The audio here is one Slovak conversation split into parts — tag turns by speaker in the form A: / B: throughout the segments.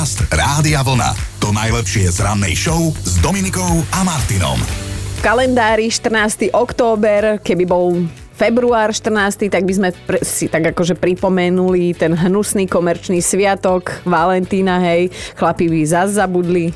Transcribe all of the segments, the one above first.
A: Podcast Rádia Vlna. To najlepšie z rannej show s Dominikou a Martinom.
B: V kalendári 14. október, keby bol február 14. tak by sme pr- si tak akože pripomenuli ten hnusný komerčný sviatok Valentína, hej. Chlapi by zase zabudli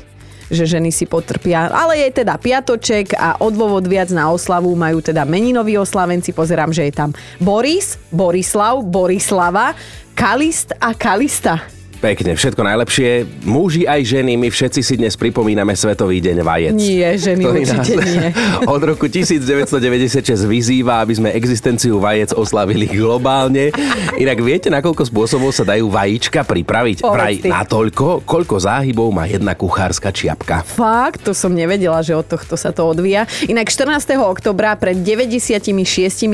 B: že ženy si potrpia. Ale je teda piatoček a odôvod viac na oslavu majú teda meninoví oslavenci. Pozerám, že je tam Boris, Borislav, Borislava, Kalist a Kalista.
C: Pekne, všetko najlepšie. Muži aj ženy, my všetci si dnes pripomíname Svetový deň vajec.
B: Nie, ženy určite nie.
C: Od roku 1996 vyzýva, aby sme existenciu vajec oslavili globálne. Inak viete, na koľko spôsobov sa dajú vajíčka pripraviť?
B: Povedz
C: Vraj
B: ty.
C: na toľko, koľko záhybov má jedna kuchárska čiapka.
B: Fakt, to som nevedela, že od tohto sa to odvíja. Inak 14. oktobra pred 96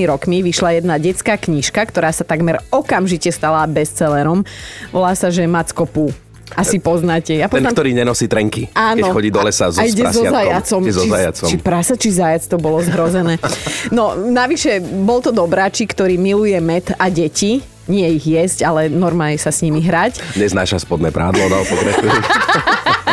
B: rokmi vyšla jedna detská knižka, ktorá sa takmer okamžite stala bestsellerom. Volá sa, že Macko Pú. Asi poznáte. Ja
C: Ten,
B: poznám...
C: ktorý nenosí trenky,
B: Áno.
C: keď chodí do lesa so
B: a ide so zajacom.
C: Ide so
B: či,
C: zajacom.
B: či prasa, či zajac, to bolo zhrozené. No, navyše, bol to dobráčik, ktorý miluje med a deti. Nie ich jesť, ale normálne sa s nimi hrať.
C: Neznáša spodné prádlo, no pokračuj.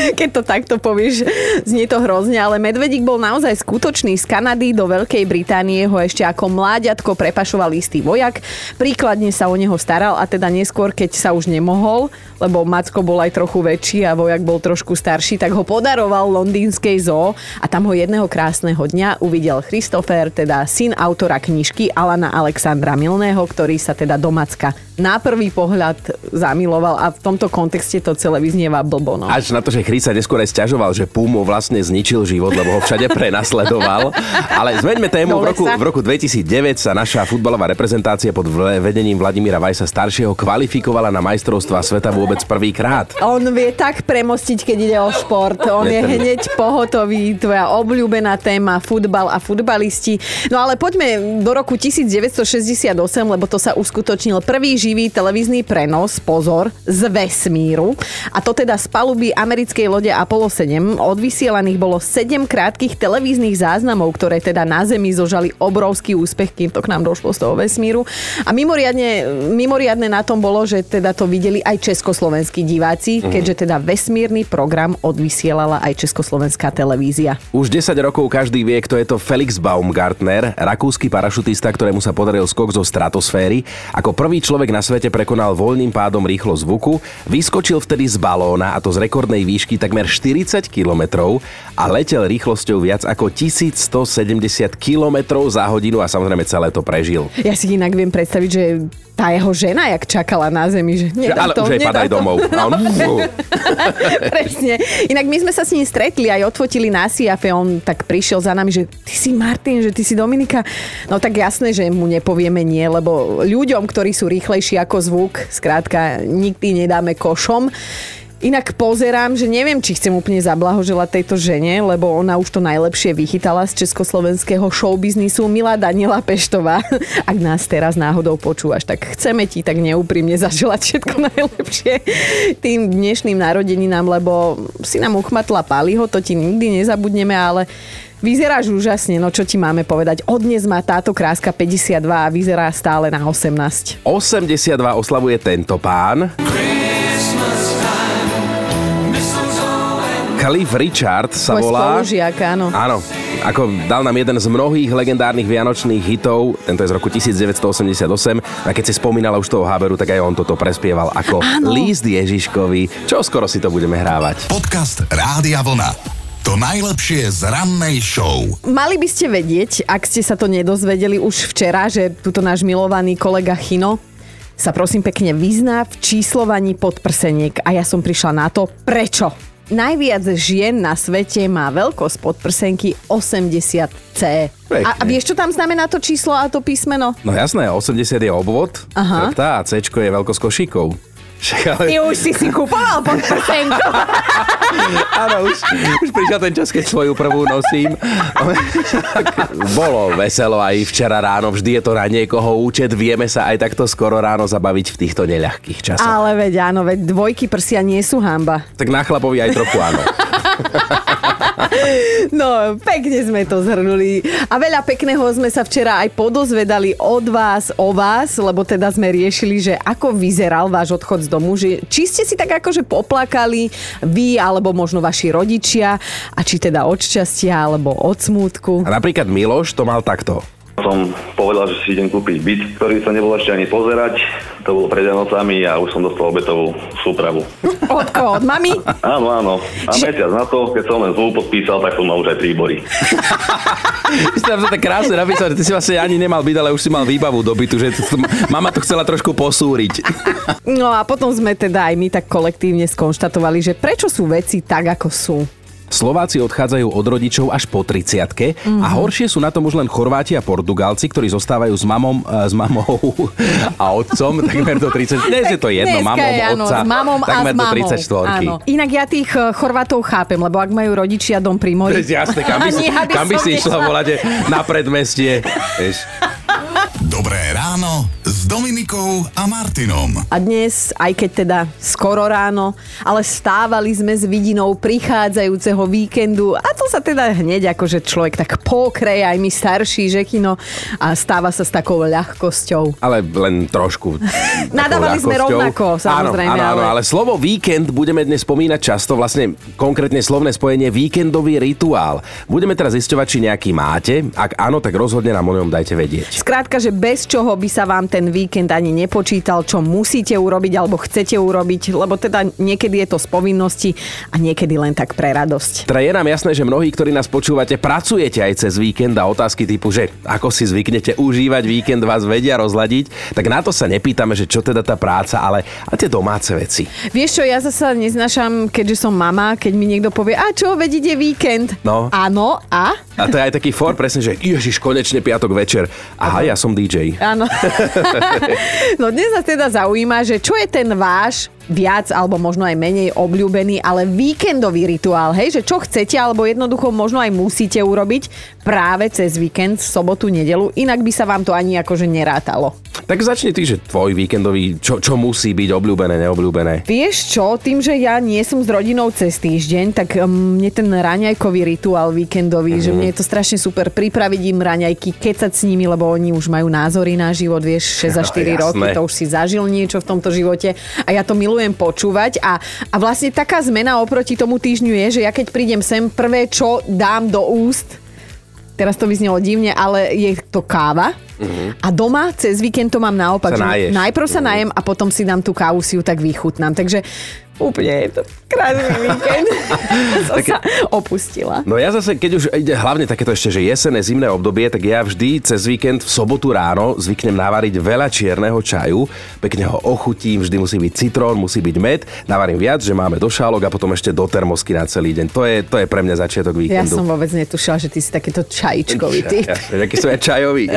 B: Keď to takto povieš, znie to hrozne, ale Medvedík bol naozaj skutočný. Z Kanady do Veľkej Británie ho ešte ako mláďatko prepašoval istý vojak. Príkladne sa o neho staral a teda neskôr, keď sa už nemohol, lebo Macko bol aj trochu väčší a vojak bol trošku starší, tak ho podaroval londýnskej zoo a tam ho jedného krásneho dňa uvidel Christopher, teda syn autora knižky Alana Alexandra Milného, ktorý sa teda do Macka na prvý pohľad zamiloval a v tomto kontexte to celé vyznieva blbo. No.
C: Až na to, že Chris sa neskôr aj stiažoval, že Pumo vlastne zničil život, lebo ho všade prenasledoval. Ale zmeňme tému. V roku, v roku 2009 sa naša futbalová reprezentácia pod vedením Vladimíra Vajsa staršieho kvalifikovala na majstrovstvá sveta vôbec prvýkrát.
B: On vie tak premostiť, keď ide o šport. On je hneď pohotový, tvoja obľúbená téma, futbal a futbalisti. No ale poďme do roku 1968, lebo to sa uskutočnil prvý živý televízny prenos, pozor, z vesmíru. A to teda z paluby americkej lode Apollo 7. Odvysielaných bolo 7 krátkých televíznych záznamov, ktoré teda na Zemi zožali obrovský úspech, kým to k nám došlo z toho vesmíru. A mimoriadne, mimoriadne na tom bolo, že teda to videli aj československí diváci, keďže teda vesmírny program odvysielala aj československá televízia.
C: Už 10 rokov každý vie, kto je to Felix Baumgartner, rakúsky parašutista, ktorému sa podaril skok zo stratosféry. Ako prvý človek na svete prekonal voľným pádom rýchlosť zvuku, vyskočil vtedy z balóna, a to z rekordnej výšky takmer 40 km a letel rýchlosťou viac ako 1170 km za hodinu a samozrejme celé to prežil.
B: Ja si inak viem predstaviť, že tá jeho žena, jak čakala na zemi, že nedá
C: ale
B: to,
C: už aj padaj
B: to.
C: domov. A on,
B: Presne. Inak my sme sa s ním stretli, aj odfotili na Siafe, on tak prišiel za nami, že ty si Martin, že ty si Dominika. No tak jasné, že mu nepovieme nie, lebo ľuďom, ktorí sú rýchlejší ako zvuk, skrátka nikdy nedáme košom. Inak pozerám, že neviem, či chcem úplne zablahoželať tejto žene, lebo ona už to najlepšie vychytala z československého showbiznisu Milá Daniela Peštová. Ak nás teraz náhodou počúvaš, tak chceme ti tak neúprimne zaželať všetko najlepšie tým dnešným narodeninám, lebo si nám uchmatla Paliho, to ti nikdy nezabudneme, ale Vyzeráš úžasne, no čo ti máme povedať. Od dnes má táto kráska 52 a vyzerá stále na 18.
C: 82 oslavuje tento pán. Cliff Richard sa
B: Tvoj
C: volá.
B: spolužiak, áno.
C: Áno, ako dal nám jeden z mnohých legendárnych vianočných hitov, tento je z roku 1988, a keď si spomínala už toho Haberu, tak aj on toto prespieval ako
B: Áno.
C: Líst Ježiškovi. Čo skoro si to budeme hrávať.
A: Podcast Rádia Vlna. To najlepšie z rannej show.
B: Mali by ste vedieť, ak ste sa to nedozvedeli už včera, že tuto náš milovaný kolega Chino sa prosím pekne vyzná v číslovaní podprseniek. A ja som prišla na to, prečo. Najviac žien na svete má veľkosť podprsenky 80C.
C: Pekne.
B: A, a vieš, čo tam znamená to číslo a to písmeno?
C: No jasné, 80 je obvod,
B: Aha.
C: a C je veľkosť košíkov. Však ale,
B: Ty už si si kupoval podprsenku.
C: áno, už, už prišiel ten čas, keď svoju prvú nosím. Bolo veselo aj včera ráno, vždy je to na niekoho účet, vieme sa aj takto skoro ráno zabaviť v týchto neľahkých časoch.
B: Ale veď áno, veď dvojky prsia nie sú hamba.
C: Tak na chlapovi aj trochu áno.
B: No, pekne sme to zhrnuli. A veľa pekného sme sa včera aj podozvedali od vás, o vás, lebo teda sme riešili, že ako vyzeral váš odchod z domu, že či ste si tak akože poplakali vy, alebo možno vaši rodičia, a či teda od šťastia, alebo od smútku.
C: A napríklad Miloš to mal takto.
D: Som povedal, že si idem kúpiť byt, ktorý sa nebol ešte ani pozerať. To bolo pred Vianocami a už som dostal obetovú súpravu.
B: Od koho? Od mami?
D: Áno, áno. A mesiac na to, keď som len zlú podpísal, tak som mal už aj príbory.
C: Tam to tak krásne napísal, že ty si vlastne ani nemal byť, ale už si mal výbavu do bytu, že to, mama to chcela trošku posúriť.
B: No a potom sme teda aj my tak kolektívne skonštatovali, že prečo sú veci tak, ako sú.
C: Slováci odchádzajú od rodičov až po 30 mm-hmm. a horšie sú na tom už len Chorváti a Portugálci, ktorí zostávajú s mamom, e, s mamou a otcom takmer do 30. Dnes je to jedno, mamom,
B: je, áno,
C: otca,
B: s mamom
C: takmer
B: a s
C: do 34.
B: Áno. Inak ja tých eh, Chorvátov chápem, lebo ak majú rodičia dom pri
C: To
B: mori.
C: je jasné, kam by si, kam by si išla volať na predmestie.
A: Dobré ráno s Dominikou a Martinom.
B: A dnes, aj keď teda skoro ráno, ale stávali sme s vidinou prichádzajúceho víkendu a to sa teda hneď akože človek tak pokreje, aj my starší, že kino, a stáva sa s takou ľahkosťou.
C: Ale len trošku.
B: Nadávali sme rovnako, samozrejme,
C: Áno, áno, áno,
B: ale-
C: ale slovo víkend budeme dnes spomínať často, vlastne konkrétne slovné spojenie víkendový rituál. Budeme teraz zisťovať, či nejaký máte. Ak áno, tak rozhodne nám o ňom dajte vedieť.
B: Skrátka, že bez čoho by sa vám ten víkend ani nepočítal, čo musíte urobiť alebo chcete urobiť, lebo teda niekedy je to z povinnosti a niekedy len tak pre radosť.
C: Teda je nám jasné, že mnohí, ktorí nás počúvate, pracujete aj cez víkend a otázky typu, že ako si zvyknete užívať víkend, vás vedia rozladiť, tak na to sa nepýtame, že čo teda tá práca, ale a tie domáce veci.
B: Vieš čo, ja zasa neznašam, keďže som mama, keď mi niekto povie, a čo, veď ide víkend.
C: No.
B: Áno, a?
C: A to je aj taký for presne, že ježiš, konečne piatok večer. Aha, ja som DJ.
B: Áno. no dnes nás teda zaujíma, že čo je ten váš viac alebo možno aj menej obľúbený, ale víkendový rituál, hej, že čo chcete alebo jednoducho možno aj musíte urobiť práve cez víkend, sobotu, nedelu, inak by sa vám to ani akože nerátalo.
C: Tak začni ty, že tvoj víkendový, čo, čo musí byť obľúbené, neobľúbené.
B: Vieš čo, tým, že ja nie som s rodinou cez týždeň, tak um, mne ten raňajkový rituál víkendový, mm-hmm. že mne je to strašne super pripraviť im raňajky, kecať s nimi, lebo oni už majú názory na život, vieš, 6 za 4
C: Jasné.
B: roky, to už si zažil niečo v tomto živote a ja to milujem počúvať a, a vlastne taká zmena oproti tomu týždňu je, že ja keď prídem sem, prvé čo dám do úst, teraz to vyznelo divne, ale je to káva. A doma cez víkend to mám naopak.
C: Sa
B: že najprv sa najem a potom si dám tú kávu, si ju tak vychutnám. Takže úplne je to krásny víkend. som sa opustila.
C: No ja zase, keď už ide hlavne takéto ešte, že jesené, zimné obdobie, tak ja vždy cez víkend v sobotu ráno zvyknem navariť veľa čierneho čaju, pekne ho ochutím, vždy musí byť citrón, musí byť med, navarím viac, že máme do šálok a potom ešte do termosky na celý deň. To je, to je pre mňa začiatok
B: Ja
C: víkendu.
B: som vôbec netušila, že ty si takýto čajičkový typ.
C: Ja, ja, aký som ja čajový.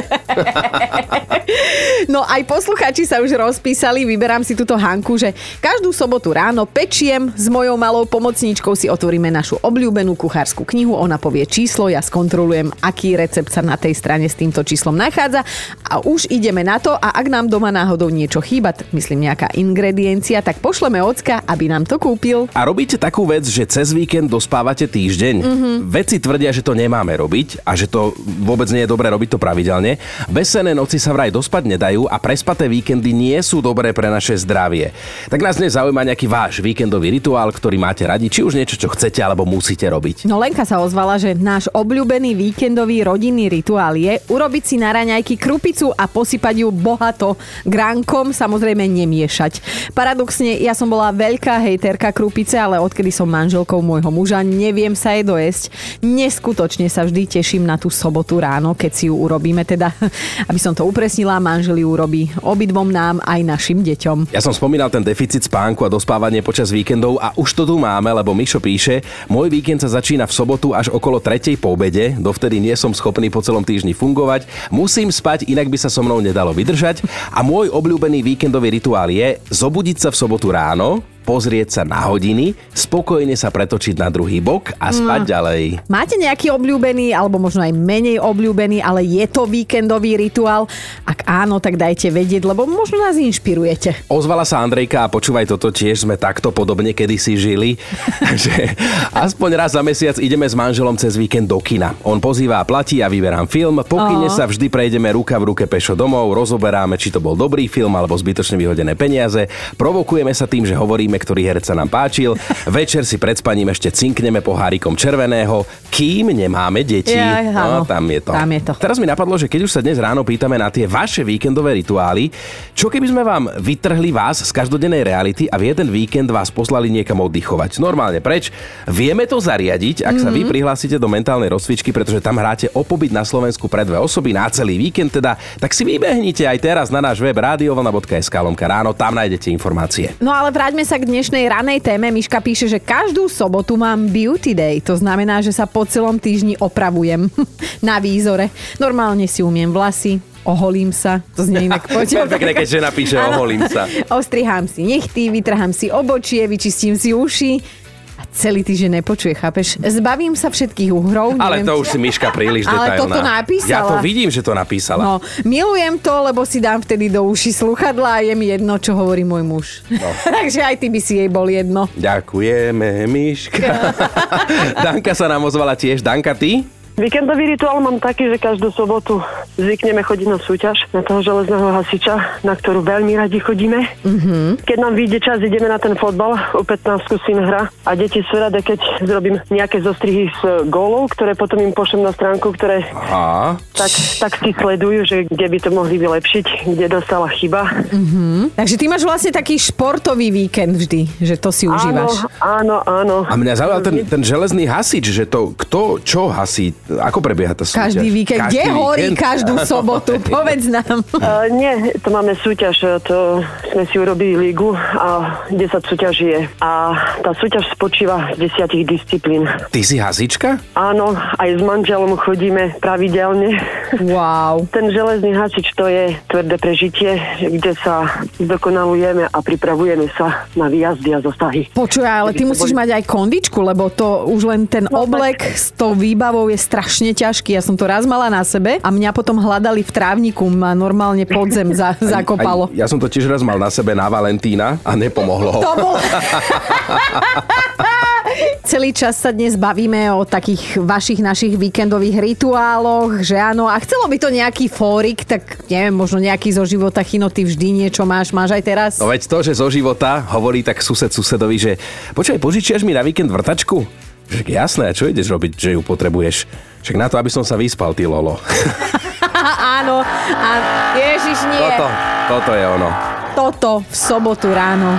C: ハハハハ!
B: No aj posluchači sa už rozpísali, vyberám si túto Hanku, že každú sobotu ráno pečiem s mojou malou pomocníčkou si otvoríme našu obľúbenú kuchárskú knihu, ona povie číslo, ja skontrolujem, aký recept sa na tej strane s týmto číslom nachádza a už ideme na to a ak nám doma náhodou niečo chýba, myslím nejaká ingrediencia, tak pošleme ocka, aby nám to kúpil.
C: A robíte takú vec, že cez víkend dospávate týždeň. Mm-hmm. Vedci tvrdia, že to nemáme robiť a že to vôbec nie je dobré robiť to pravidelne. Besené noci sa vraj dospať nedajú a prespaté víkendy nie sú dobré pre naše zdravie. Tak nás dnes zaujíma nejaký váš víkendový rituál, ktorý máte radi, či už niečo, čo chcete alebo musíte robiť.
B: No Lenka sa ozvala, že náš obľúbený víkendový rodinný rituál je urobiť si na raňajky krupicu a posypať ju bohato gránkom, samozrejme nemiešať. Paradoxne, ja som bola veľká hejterka krupice, ale odkedy som manželkou môjho muža, neviem sa jej dojesť. Neskutočne sa vždy teším na tú sobotu ráno, keď si ju urobíme, teda, aby som to upresnila, manžel ju urobí obidvom nám aj našim deťom.
C: Ja som spomínal ten deficit spánku a dospávanie počas víkendov a už to tu máme, lebo Mišo píše, môj víkend sa začína v sobotu až okolo tretej po obede, dovtedy nie som schopný po celom týždni fungovať, musím spať, inak by sa so mnou nedalo vydržať a môj obľúbený víkendový rituál je zobudiť sa v sobotu ráno, pozrieť sa na hodiny, spokojne sa pretočiť na druhý bok a spať
B: Mm.
C: ďalej.
B: Máte nejaký obľúbený, alebo možno aj menej obľúbený, ale je to víkendový rituál? Ak áno, tak dajte vedieť, lebo možno nás inšpirujete.
C: Ozvala sa Andrejka a počúvaj toto, tiež sme takto podobne kedysi žili, že aspoň raz za mesiac ideme s manželom cez víkend do kina. On pozýva a platí a vyberám film, po kine sa vždy prejdeme ruka v ruke pešo domov, rozoberáme, či to bol dobrý film alebo zbytočne vyhodené peniaze, provokujeme sa tým, že hovoríme, ktorý herec sa nám páčil, večer si pred spaním ešte cinkneme pohárikom červeného, kým nemáme deti.
B: Áno.
C: no, tam je to.
B: Tam je to.
C: Teraz mi napadlo, že keď už sa dnes ráno pýtame na tie vaše víkendové rituály, čo keby sme vám vytrhli vás z každodennej reality a v jeden víkend vás poslali niekam oddychovať? Normálne preč. Vieme to zariadiť, ak sa
B: Mhm.
C: vy prihlásite do mentálnej rozcvičky, pretože tam hráte o pobyt na Slovensku pre dve osoby na celý víkend, teda tak si vybehnite aj teraz na náš web radiovlna.sk lomka ráno, tam nájdete informácie.
B: No ale vráťme sa k dnešnej ranej téme. Miška píše, že každú sobotu mám beauty day. To znamená, že sa po celom týždni opravujem na výzore. Normálne si umiem vlasy, oholím sa. To znie inak poďme.
C: Pekne, keď žena píše, oholím sa.
B: Ostrihám si nechty, vytrhám si obočie, vyčistím si uši celý týždeň nepočuje, chápeš? Zbavím sa všetkých uhrov.
C: Ale
B: neviem,
C: to už si Miška príliš
B: Ale
C: detailná.
B: toto napísala.
C: Ja to vidím, že to napísala.
B: No, milujem to, lebo si dám vtedy do uši sluchadla a je mi jedno, čo hovorí môj muž. No. Takže aj ty by si jej bol jedno.
C: Ďakujeme, Miška. Danka sa nám ozvala tiež. Danka, ty?
E: Víkendový rituál mám taký, že každú sobotu zvykneme chodiť na súťaž na toho železného hasiča, na ktorú veľmi radi chodíme. Mm-hmm. Keď nám vyjde čas, ideme na ten fotbal, u 15 syn hra a deti sú rade, keď zrobím nejaké zostrihy z gólov, ktoré potom im pošlem na stránku, ktoré
C: Aha.
E: tak, tak si sledujú, že kde by to mohli vylepšiť, kde dostala chyba.
B: Takže ty máš vlastne taký športový víkend vždy, že to si
E: Áno,
B: užívaš.
E: áno, áno.
C: A mňa zaujal ten, ten železný hasič, že to kto čo hasí, ako prebieha tá súťaž?
B: Každý víkend. Kde horí
C: víkend?
B: každú sobotu? Povedz nám.
E: Uh, nie, to máme súťaž, e, to sme si urobili ligu a 10 súťaží je. A tá súťaž spočíva z 10 disciplín.
C: Ty si hasička?
E: Áno, aj s manželom chodíme pravidelne.
B: Wow.
E: Ten železný hasič to je tvrdé prežitie, kde sa zdokonalujeme a pripravujeme sa na výjazdy a zasahy.
B: Počuj, ale ty musíš mať aj kondičku, lebo to už len ten
E: No,
B: oblek s tou výbavou je strašne ťažký. Ja som to raz mala na sebe a mňa potom hľadali v trávniku, ma normálne podzem za, zakopalo.
C: Aj, ja som to tiež raz mal na sebe na Valentína a nepomohlo.
B: To bol... Celý čas sa dnes bavíme o takých vašich našich víkendových rituáloch, že áno, a chcelo by to nejaký fórik, tak neviem, možno nejaký zo života Chino, ty vždy niečo máš, máš aj teraz?
C: No veď to, že zo života hovorí tak sused susedovi, že počkaj, požičiaš mi na víkend vrtačku? Však jasné, čo ideš robiť, že ju potrebuješ? Však na to, aby som sa vyspal, ty lolo.
B: áno, a Ježiš nie.
C: Toto, toto je ono.
B: Toto v sobotu ráno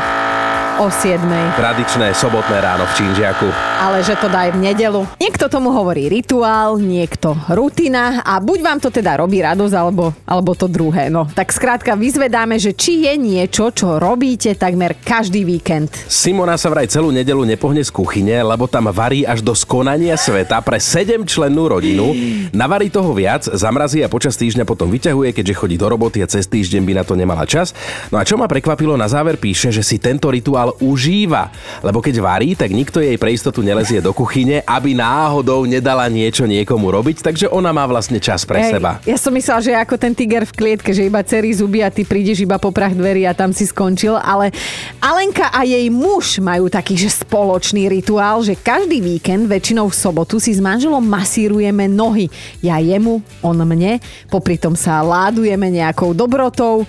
B: o 7.
C: Tradičné sobotné ráno v Činžiaku.
B: Ale že to daj v nedelu. Niekto tomu hovorí rituál, niekto rutina a buď vám to teda robí radosť, alebo, alebo to druhé. No, tak skrátka vyzvedáme, že či je niečo, čo robíte takmer každý víkend.
C: Simona sa vraj celú nedelu nepohne z kuchyne, lebo tam varí až do skonania sveta pre 7 člennú rodinu. Navarí toho viac, zamrazí a počas týždňa potom vyťahuje, keďže chodí do roboty a cez týždeň by na to nemala čas. No a čo ma prekvapilo, na záver píše, že si tento rituál užíva, lebo keď varí, tak nikto jej pre istotu nelezie do kuchyne, aby náhodou nedala niečo niekomu robiť, takže ona má vlastne čas pre
B: Hej,
C: seba.
B: Ja som myslela, že ako ten tiger v klietke, že iba cerí zuby a ty prídeš iba po prach dverí a tam si skončil, ale Alenka a jej muž majú taký, že spoločný rituál, že každý víkend, väčšinou v sobotu, si s manželom masírujeme nohy. Ja jemu, on mne, popri tom sa ládujeme nejakou dobrotou,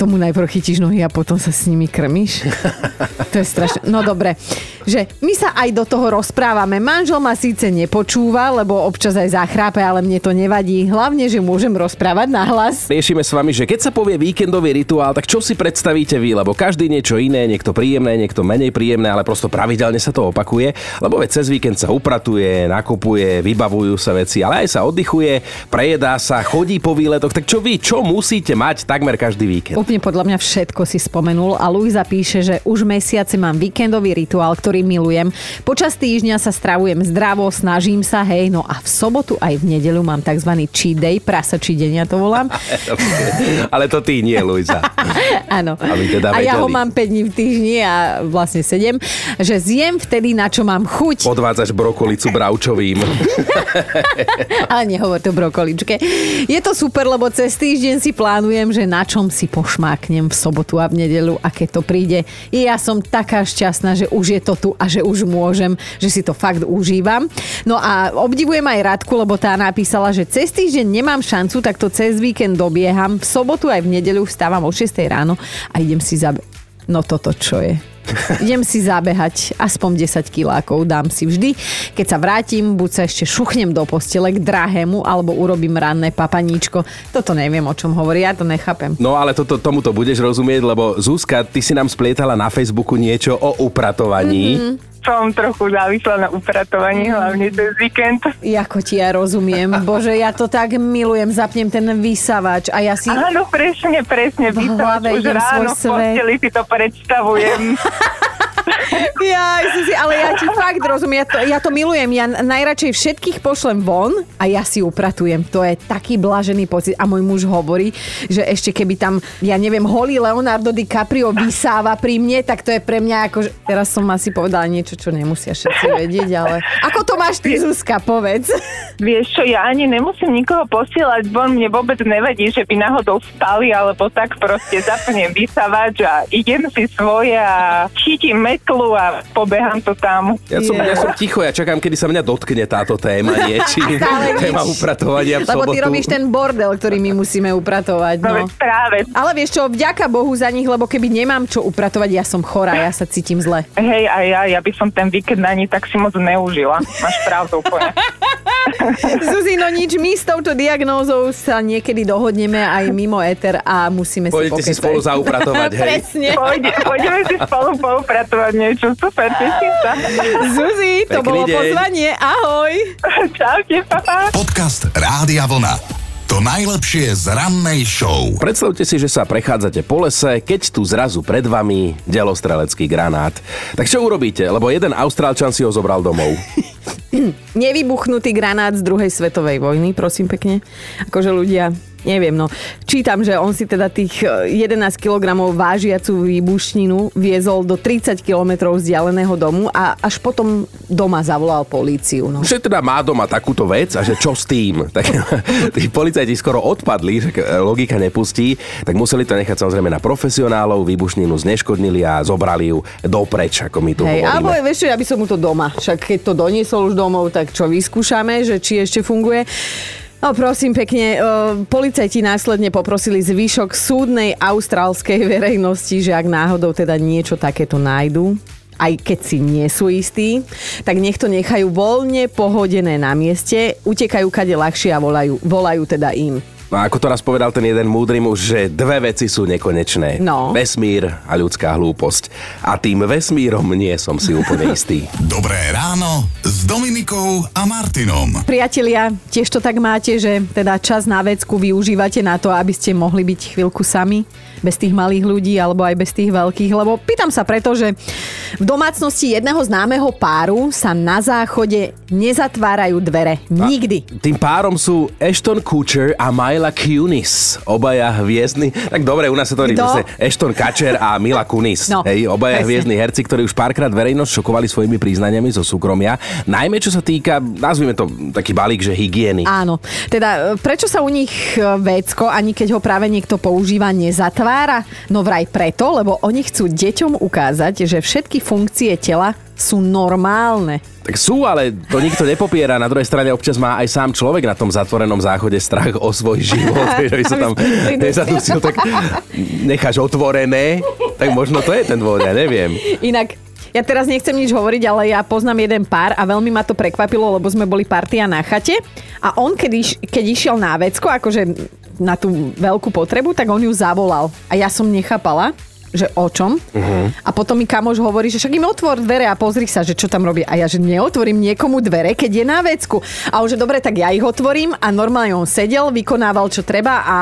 B: tomu najprv chytíš nohy a potom sa s nimi krmíš. to je strašné. No dobre, že my sa aj do toho rozprávame. Manžel ma síce nepočúva, lebo občas aj zachrápe, ale mne to nevadí. Hlavne, že môžem rozprávať na hlas.
C: Riešime s vami, že keď sa povie víkendový rituál, tak čo si predstavíte vy? Lebo každý niečo iné, niekto príjemné, niekto menej príjemné, ale prosto pravidelne sa to opakuje. Lebo veď cez víkend sa upratuje, nakupuje, vybavujú sa veci, ale aj sa oddychuje, prejedá sa, chodí po výletoch. Tak čo vy, čo musíte mať takmer každý víkend?
B: Úplne podľa mňa všetko si spomenul a Luisa píše, že už mesiace mám víkendový rituál, ktorý ktorý milujem. Počas týždňa sa stravujem zdravo, snažím sa, hej, no a v sobotu aj v nedeľu mám tzv. cheat day, prasačí deň ja to volám.
C: Ale to ty nie, Luisa.
B: Áno.
C: Teda
B: a ja ho mám 5 dní v týždni a vlastne 7, že zjem vtedy, na čo mám chuť.
C: Podvádzaš brokolicu bravčovým.
B: Ale nehovor to brokoličke. Je to super, lebo cez týždeň si plánujem, že na čom si pošmáknem v sobotu a v nedeľu a keď to príde. Ja som taká šťastná, že už je to tu a že už môžem, že si to fakt užívam. No a obdivujem aj Radku, lebo tá napísala, že cez týždeň nemám šancu, tak to cez víkend dobieham. V sobotu aj v nedeľu vstávam o 6 ráno a idem si zabe... No toto čo je? Idem si zabehať aspoň 10 kilákov, dám si vždy. Keď sa vrátim, buď sa ešte šuchnem do postele k drahému, alebo urobím ranné papaníčko. Toto neviem, o čom hovorí, ja to nechápem.
C: No ale toto, tomuto budeš rozumieť, lebo Zuzka, ty si nám splietala na Facebooku niečo o upratovaní. Mm-hmm.
F: Som trochu závislá na upratovaní, hlavne cez víkend.
B: Ako ti ja rozumiem. Bože, ja to tak milujem. Zapnem ten vysavač a ja si...
F: Áno, presne, presne.
B: V
F: Vysávať
B: hlave
F: už ráno v posteli si to predstavujem.
B: Ja, si, ale ja ti fakt rozumiem. Ja to, ja to milujem. Ja najradšej všetkých pošlem von a ja si upratujem. To je taký blažený pocit. A môj muž hovorí, že ešte keby tam, ja neviem, holý Leonardo DiCaprio vysáva pri mne, tak to je pre mňa ako... že- Teraz som asi povedala niečo, čo nemusia všetci vedieť, ale... Ako to máš ty, Zuzka, povedz.
F: Vieš čo, ja ani nemusím nikoho posielať von, mne vôbec nevadí, že by náhodou spali, alebo tak proste zapnem vysávač a idem si svoje a chytím metlu a pobehám to tam.
C: Ja som, ja som ticho, ja čakám, kedy sa mňa dotkne táto téma, nie? Či
B: Stále nič.
C: téma upratovania v
B: Lebo
C: sobotu.
B: ty robíš ten bordel, ktorý my musíme upratovať.
F: No,
B: No.
F: práve.
B: Ale vieš čo, vďaka Bohu za nich, lebo keby nemám čo upratovať, ja som chorá, ja sa cítim zle.
F: Hej, a ja, ja by som ten víkend ani tak si moc neužila. Máš pravdu úplne.
B: Zuzi, no nič, my s touto diagnózou sa niekedy dohodneme aj mimo éter a musíme
C: Pôjdete si
B: si pokecať.
C: spolu zaupratovať, hej?
B: Presne.
F: Pôjde, pôjdeme si spolu poupratovať niečo. Super, teším sa.
B: Zuzi, to
C: Pekný
B: bolo
C: deň.
B: pozvanie. Ahoj.
F: Čaute, papa.
A: Podcast Rádia Vlna. To najlepšie z rannej show.
C: Predstavte si, že sa prechádzate po lese, keď tu zrazu pred vami delostrelecký granát. Tak čo urobíte? Lebo jeden Austrálčan si ho zobral domov.
B: Nevybuchnutý granát z druhej svetovej vojny, prosím pekne. Akože ľudia, neviem, no. Čítam, že on si teda tých e, 11 kg vážiacu výbušninu viezol do 30 km vzdialeného domu a až potom doma zavolal políciu. No.
C: Že teda má doma takúto vec a že čo s tým? Tak tí policajti skoro odpadli, že logika nepustí, tak museli to nechať samozrejme na profesionálov, výbušninu zneškodnili a zobrali ju dopreč, ako my tu
B: Hej,
C: hovoríme.
B: alebo vieš čo, ja by som mu to doma. Však keď to doniesol už domov, tak čo vyskúšame, že či ešte funguje. No prosím pekne, e, policajti následne poprosili zvyšok súdnej austrálskej verejnosti, že ak náhodou teda niečo takéto nájdu, aj keď si nie sú istí, tak nech to nechajú voľne pohodené na mieste, utekajú kade ľahšie a volajú, volajú teda im.
C: No a ako to raz povedal ten jeden múdry muž, že dve veci sú nekonečné.
B: No.
C: Vesmír a ľudská hlúposť. A tým vesmírom nie som si úplne istý.
A: Dobré ráno s Dominikou a Martinom.
B: Priatelia, tiež to tak máte, že teda čas na vecku využívate na to, aby ste mohli byť chvíľku sami, bez tých malých ľudí alebo aj bez tých veľkých, lebo pýtam sa preto, že v domácnosti jedného známeho páru sa na záchode nezatvárajú dvere. Nikdy.
C: Tým párom sú Ashton Kutcher a Mila Kunis. Obaja hviezdni. Tak dobre, u nás sa to proste Ashton Kutcher a Mila Kunis.
B: No,
C: Hej, obaja
B: presne.
C: hviezdni herci, ktorí už párkrát verejnosť šokovali svojimi priznaniami zo súkromia. Najmä čo sa týka, nazvime to taký balík, že hygieny.
B: Áno. Teda, prečo sa u nich e, vécko, ani keď ho práve niekto používa, nezatvára? No vraj preto, lebo oni chcú deťom ukázať, že všetky funkcie tela sú normálne.
C: Tak sú, ale to nikto nepopiera. Na druhej strane občas má aj sám človek na tom zatvorenom záchode strach o svoj život. že by sa tam nezadusil, tak necháš otvorené. Tak možno to je ten dôvod, ja neviem.
B: Inak ja teraz nechcem nič hovoriť, ale ja poznám jeden pár a veľmi ma to prekvapilo, lebo sme boli partia na chate a on, keď, iš, keď išiel na vecko, akože na tú veľkú potrebu, tak on ju zavolal. A ja som nechápala, že o čom. Uh-huh. A potom mi kamoš hovorí, že však im otvor dvere a pozri sa, že čo tam robí. A ja, že neotvorím niekomu dvere, keď je na vecku. A on, že dobre, tak ja ich otvorím a normálne on sedel, vykonával čo treba a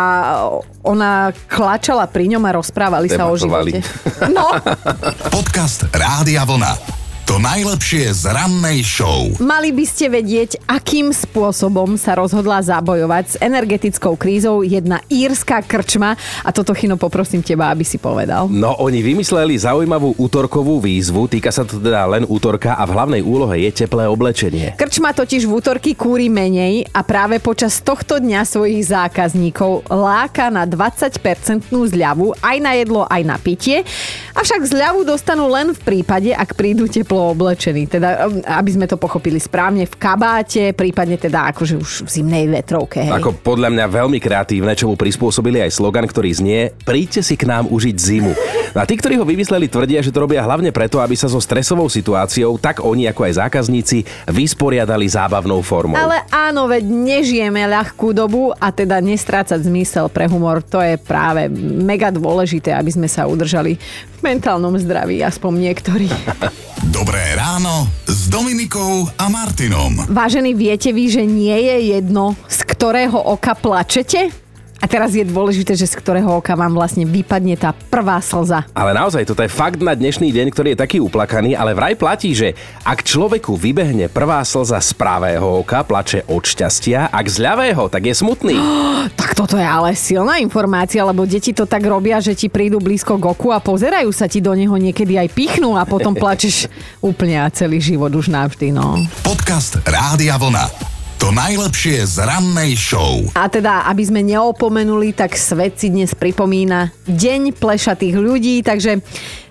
B: ona klačala pri ňom a rozprávali sa o živote. No,
A: Podcast Rádia Vlna. To najlepšie z rannej show.
B: Mali by ste vedieť, akým spôsobom sa rozhodla zabojovať s energetickou krízou jedna írska krčma. A toto, Chino, poprosím teba, aby si povedal.
C: No, oni vymysleli zaujímavú útorkovú výzvu, týka sa to teda len útorka a v hlavnej úlohe je teplé oblečenie.
B: Krčma totiž v útorky kúri menej a práve počas tohto dňa svojich zákazníkov láka na 20% zľavu aj na jedlo, aj na pitie. Avšak zľavu dostanú len v prípade, ak prídu teplo oblečení. Teda, um, aby sme to pochopili správne, v kabáte, prípadne teda akože už v zimnej vetrovke. Hej.
C: Ako podľa mňa veľmi kreatívne, čo mu prispôsobili aj slogan, ktorý znie Príďte si k nám užiť zimu. A tí, ktorí ho vymysleli, tvrdia, že to robia hlavne preto, aby sa so stresovou situáciou tak oni ako aj zákazníci vysporiadali zábavnou formou.
B: Ale áno, veď nežijeme ľahkú dobu a teda nestrácať zmysel pre humor, to je práve mega dôležité, aby sme sa udržali v mentálnom zdraví, aspoň niektorí.
A: Dobré ráno s Dominikou a Martinom.
B: Vážení, viete vy, že nie je jedno, z ktorého oka plačete? A teraz je dôležité, že z ktorého oka vám vlastne vypadne tá prvá slza.
C: Ale naozaj, toto je fakt na dnešný deň, ktorý je taký uplakaný, ale vraj platí, že ak človeku vybehne prvá slza z pravého oka, plače od šťastia, ak z ľavého, tak je smutný.
B: Tak toto je ale silná informácia, lebo deti to tak robia, že ti prídu blízko k oku a pozerajú sa ti do neho niekedy aj pichnú a potom plačeš úplne a celý život už navždy, no.
A: Podcast Rádia Vlna. To najlepšie z rannej show.
B: A teda, aby sme neopomenuli, tak svet si dnes pripomína Deň plešatých ľudí, takže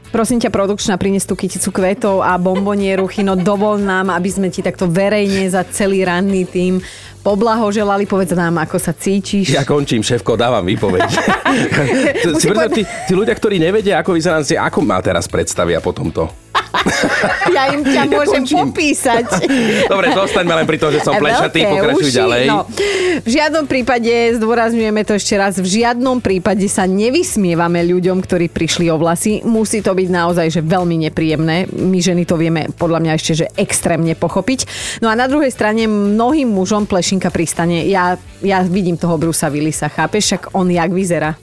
B: Prosím ťa, produkčná, prines tú kyticu kvetov a bombonieru. Chino, dovol nám, aby sme ti takto verejne za celý ranný tým poblahoželali. Povedz nám, ako sa cítiš.
C: Ja končím, šéfko, dávam výpoveď. si povedať... tí, tí ľudia, ktorí nevedia, ako vyzerám si, ako ma teraz predstavia po tomto?
B: ja im ťa môžem
C: končím.
B: popísať.
C: Dobre, zostaňme len pri tom, že som plešatý, pokračuj
B: uši,
C: ďalej.
B: No, v žiadnom prípade, zdôrazňujeme to ešte raz, v žiadnom prípade sa nevysmievame ľuďom, ktorí prišli o vlasy. Musí to byť naozaj že veľmi nepríjemné. My ženy to vieme podľa mňa ešte že extrémne pochopiť. No a na druhej strane mnohým mužom plešinka pristane. Ja, ja vidím toho Brusa Willisa, chápeš? Však on jak vyzerá.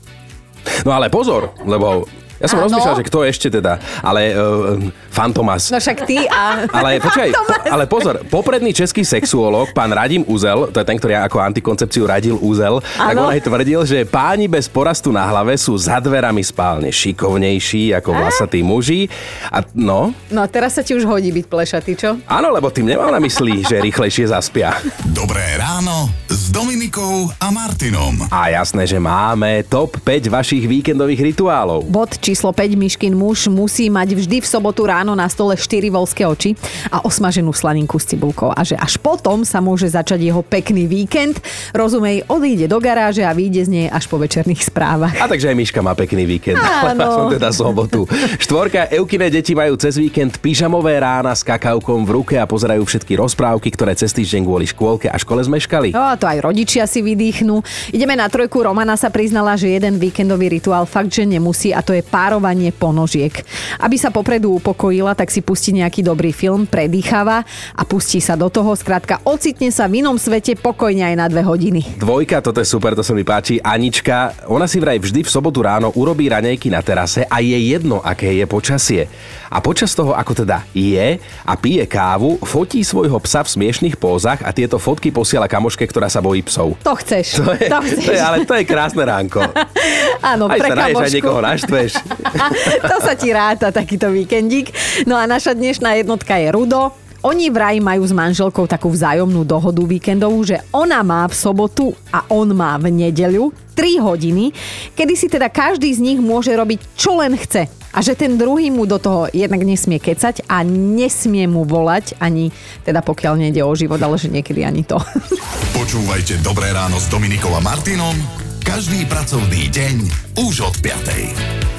C: No ale pozor, lebo ja som
B: Áno.
C: rozmýšľal, že kto ešte teda, ale uh, Fantomas.
B: No však ty a...
C: Ale počkaj, po, ale pozor, popredný český sexuológ, pán Radim Uzel, to je ten, ktorý ako antikoncepciu radil Uzel, tak
B: Áno.
C: on aj tvrdil, že páni bez porastu na hlave sú za dverami spálne šikovnejší ako vlasatí muži. A no,
B: No teraz sa ti už hodí byť plešatý, čo?
C: áno, lebo tým nemám na mysli, že rýchlejšie zaspia.
A: Dobré ráno s Dominikou a Martinom.
C: A jasné, že máme top 5 vašich víkendových rituálov.
B: Bod číslo 5, Myškin muž musí mať vždy v sobotu ráno na stole 4 volské oči a osmaženú slaninku s cibulkou. A že až potom sa môže začať jeho pekný víkend. Rozumej, odíde do garáže a vyjde z nej až po večerných správach.
C: A takže aj Miška má pekný víkend,
B: Áno.
C: som teda sobotu. Štvorka, Eukine deti majú cez víkend pyžamové rána s kakaukom v ruke a pozerajú všetky rozprávky, ktoré cez týždeň kvôli škôlke a škole zmeškali.
B: No a to aj rodičia si vydýchnú. Ideme na trojku. Romana sa priznala, že jeden víkendový rituál fakt, že nemusí a to je párovanie ponožiek. Aby sa popredu upokojila, tak si pustí nejaký dobrý film, predýcháva a pustí sa do toho. Skrátka, ocitne sa v inom svete pokojne aj na dve hodiny.
C: Dvojka, toto je super, to sa mi páči. Anička, ona si vraj vždy v sobotu ráno urobí raňajky na terase a je jedno, aké je počasie. A počas toho, ako teda je a pije kávu, fotí svojho psa v smiešných pózach a tieto fotky posiela kamoške, ktorá sa bojí psov.
B: To chceš.
C: To je,
B: to chceš.
C: to je, ale to je krásne ránko.
B: Áno,
C: Aj
B: pre
C: sa naješ, aj niekoho naštveš.
B: to sa ti ráta, takýto víkendík. No a naša dnešná jednotka je Rudo. Oni vraj majú s manželkou takú vzájomnú dohodu víkendovú, že ona má v sobotu a on má v nedeľu 3 hodiny, kedy si teda každý z nich môže robiť čo len chce. A že ten druhý mu do toho jednak nesmie kecať a nesmie mu volať, ani teda pokiaľ nejde o život, ale že niekedy ani to.
A: Počúvajte Dobré ráno s Dominikou a Martinom každý pracovný deň už od 5.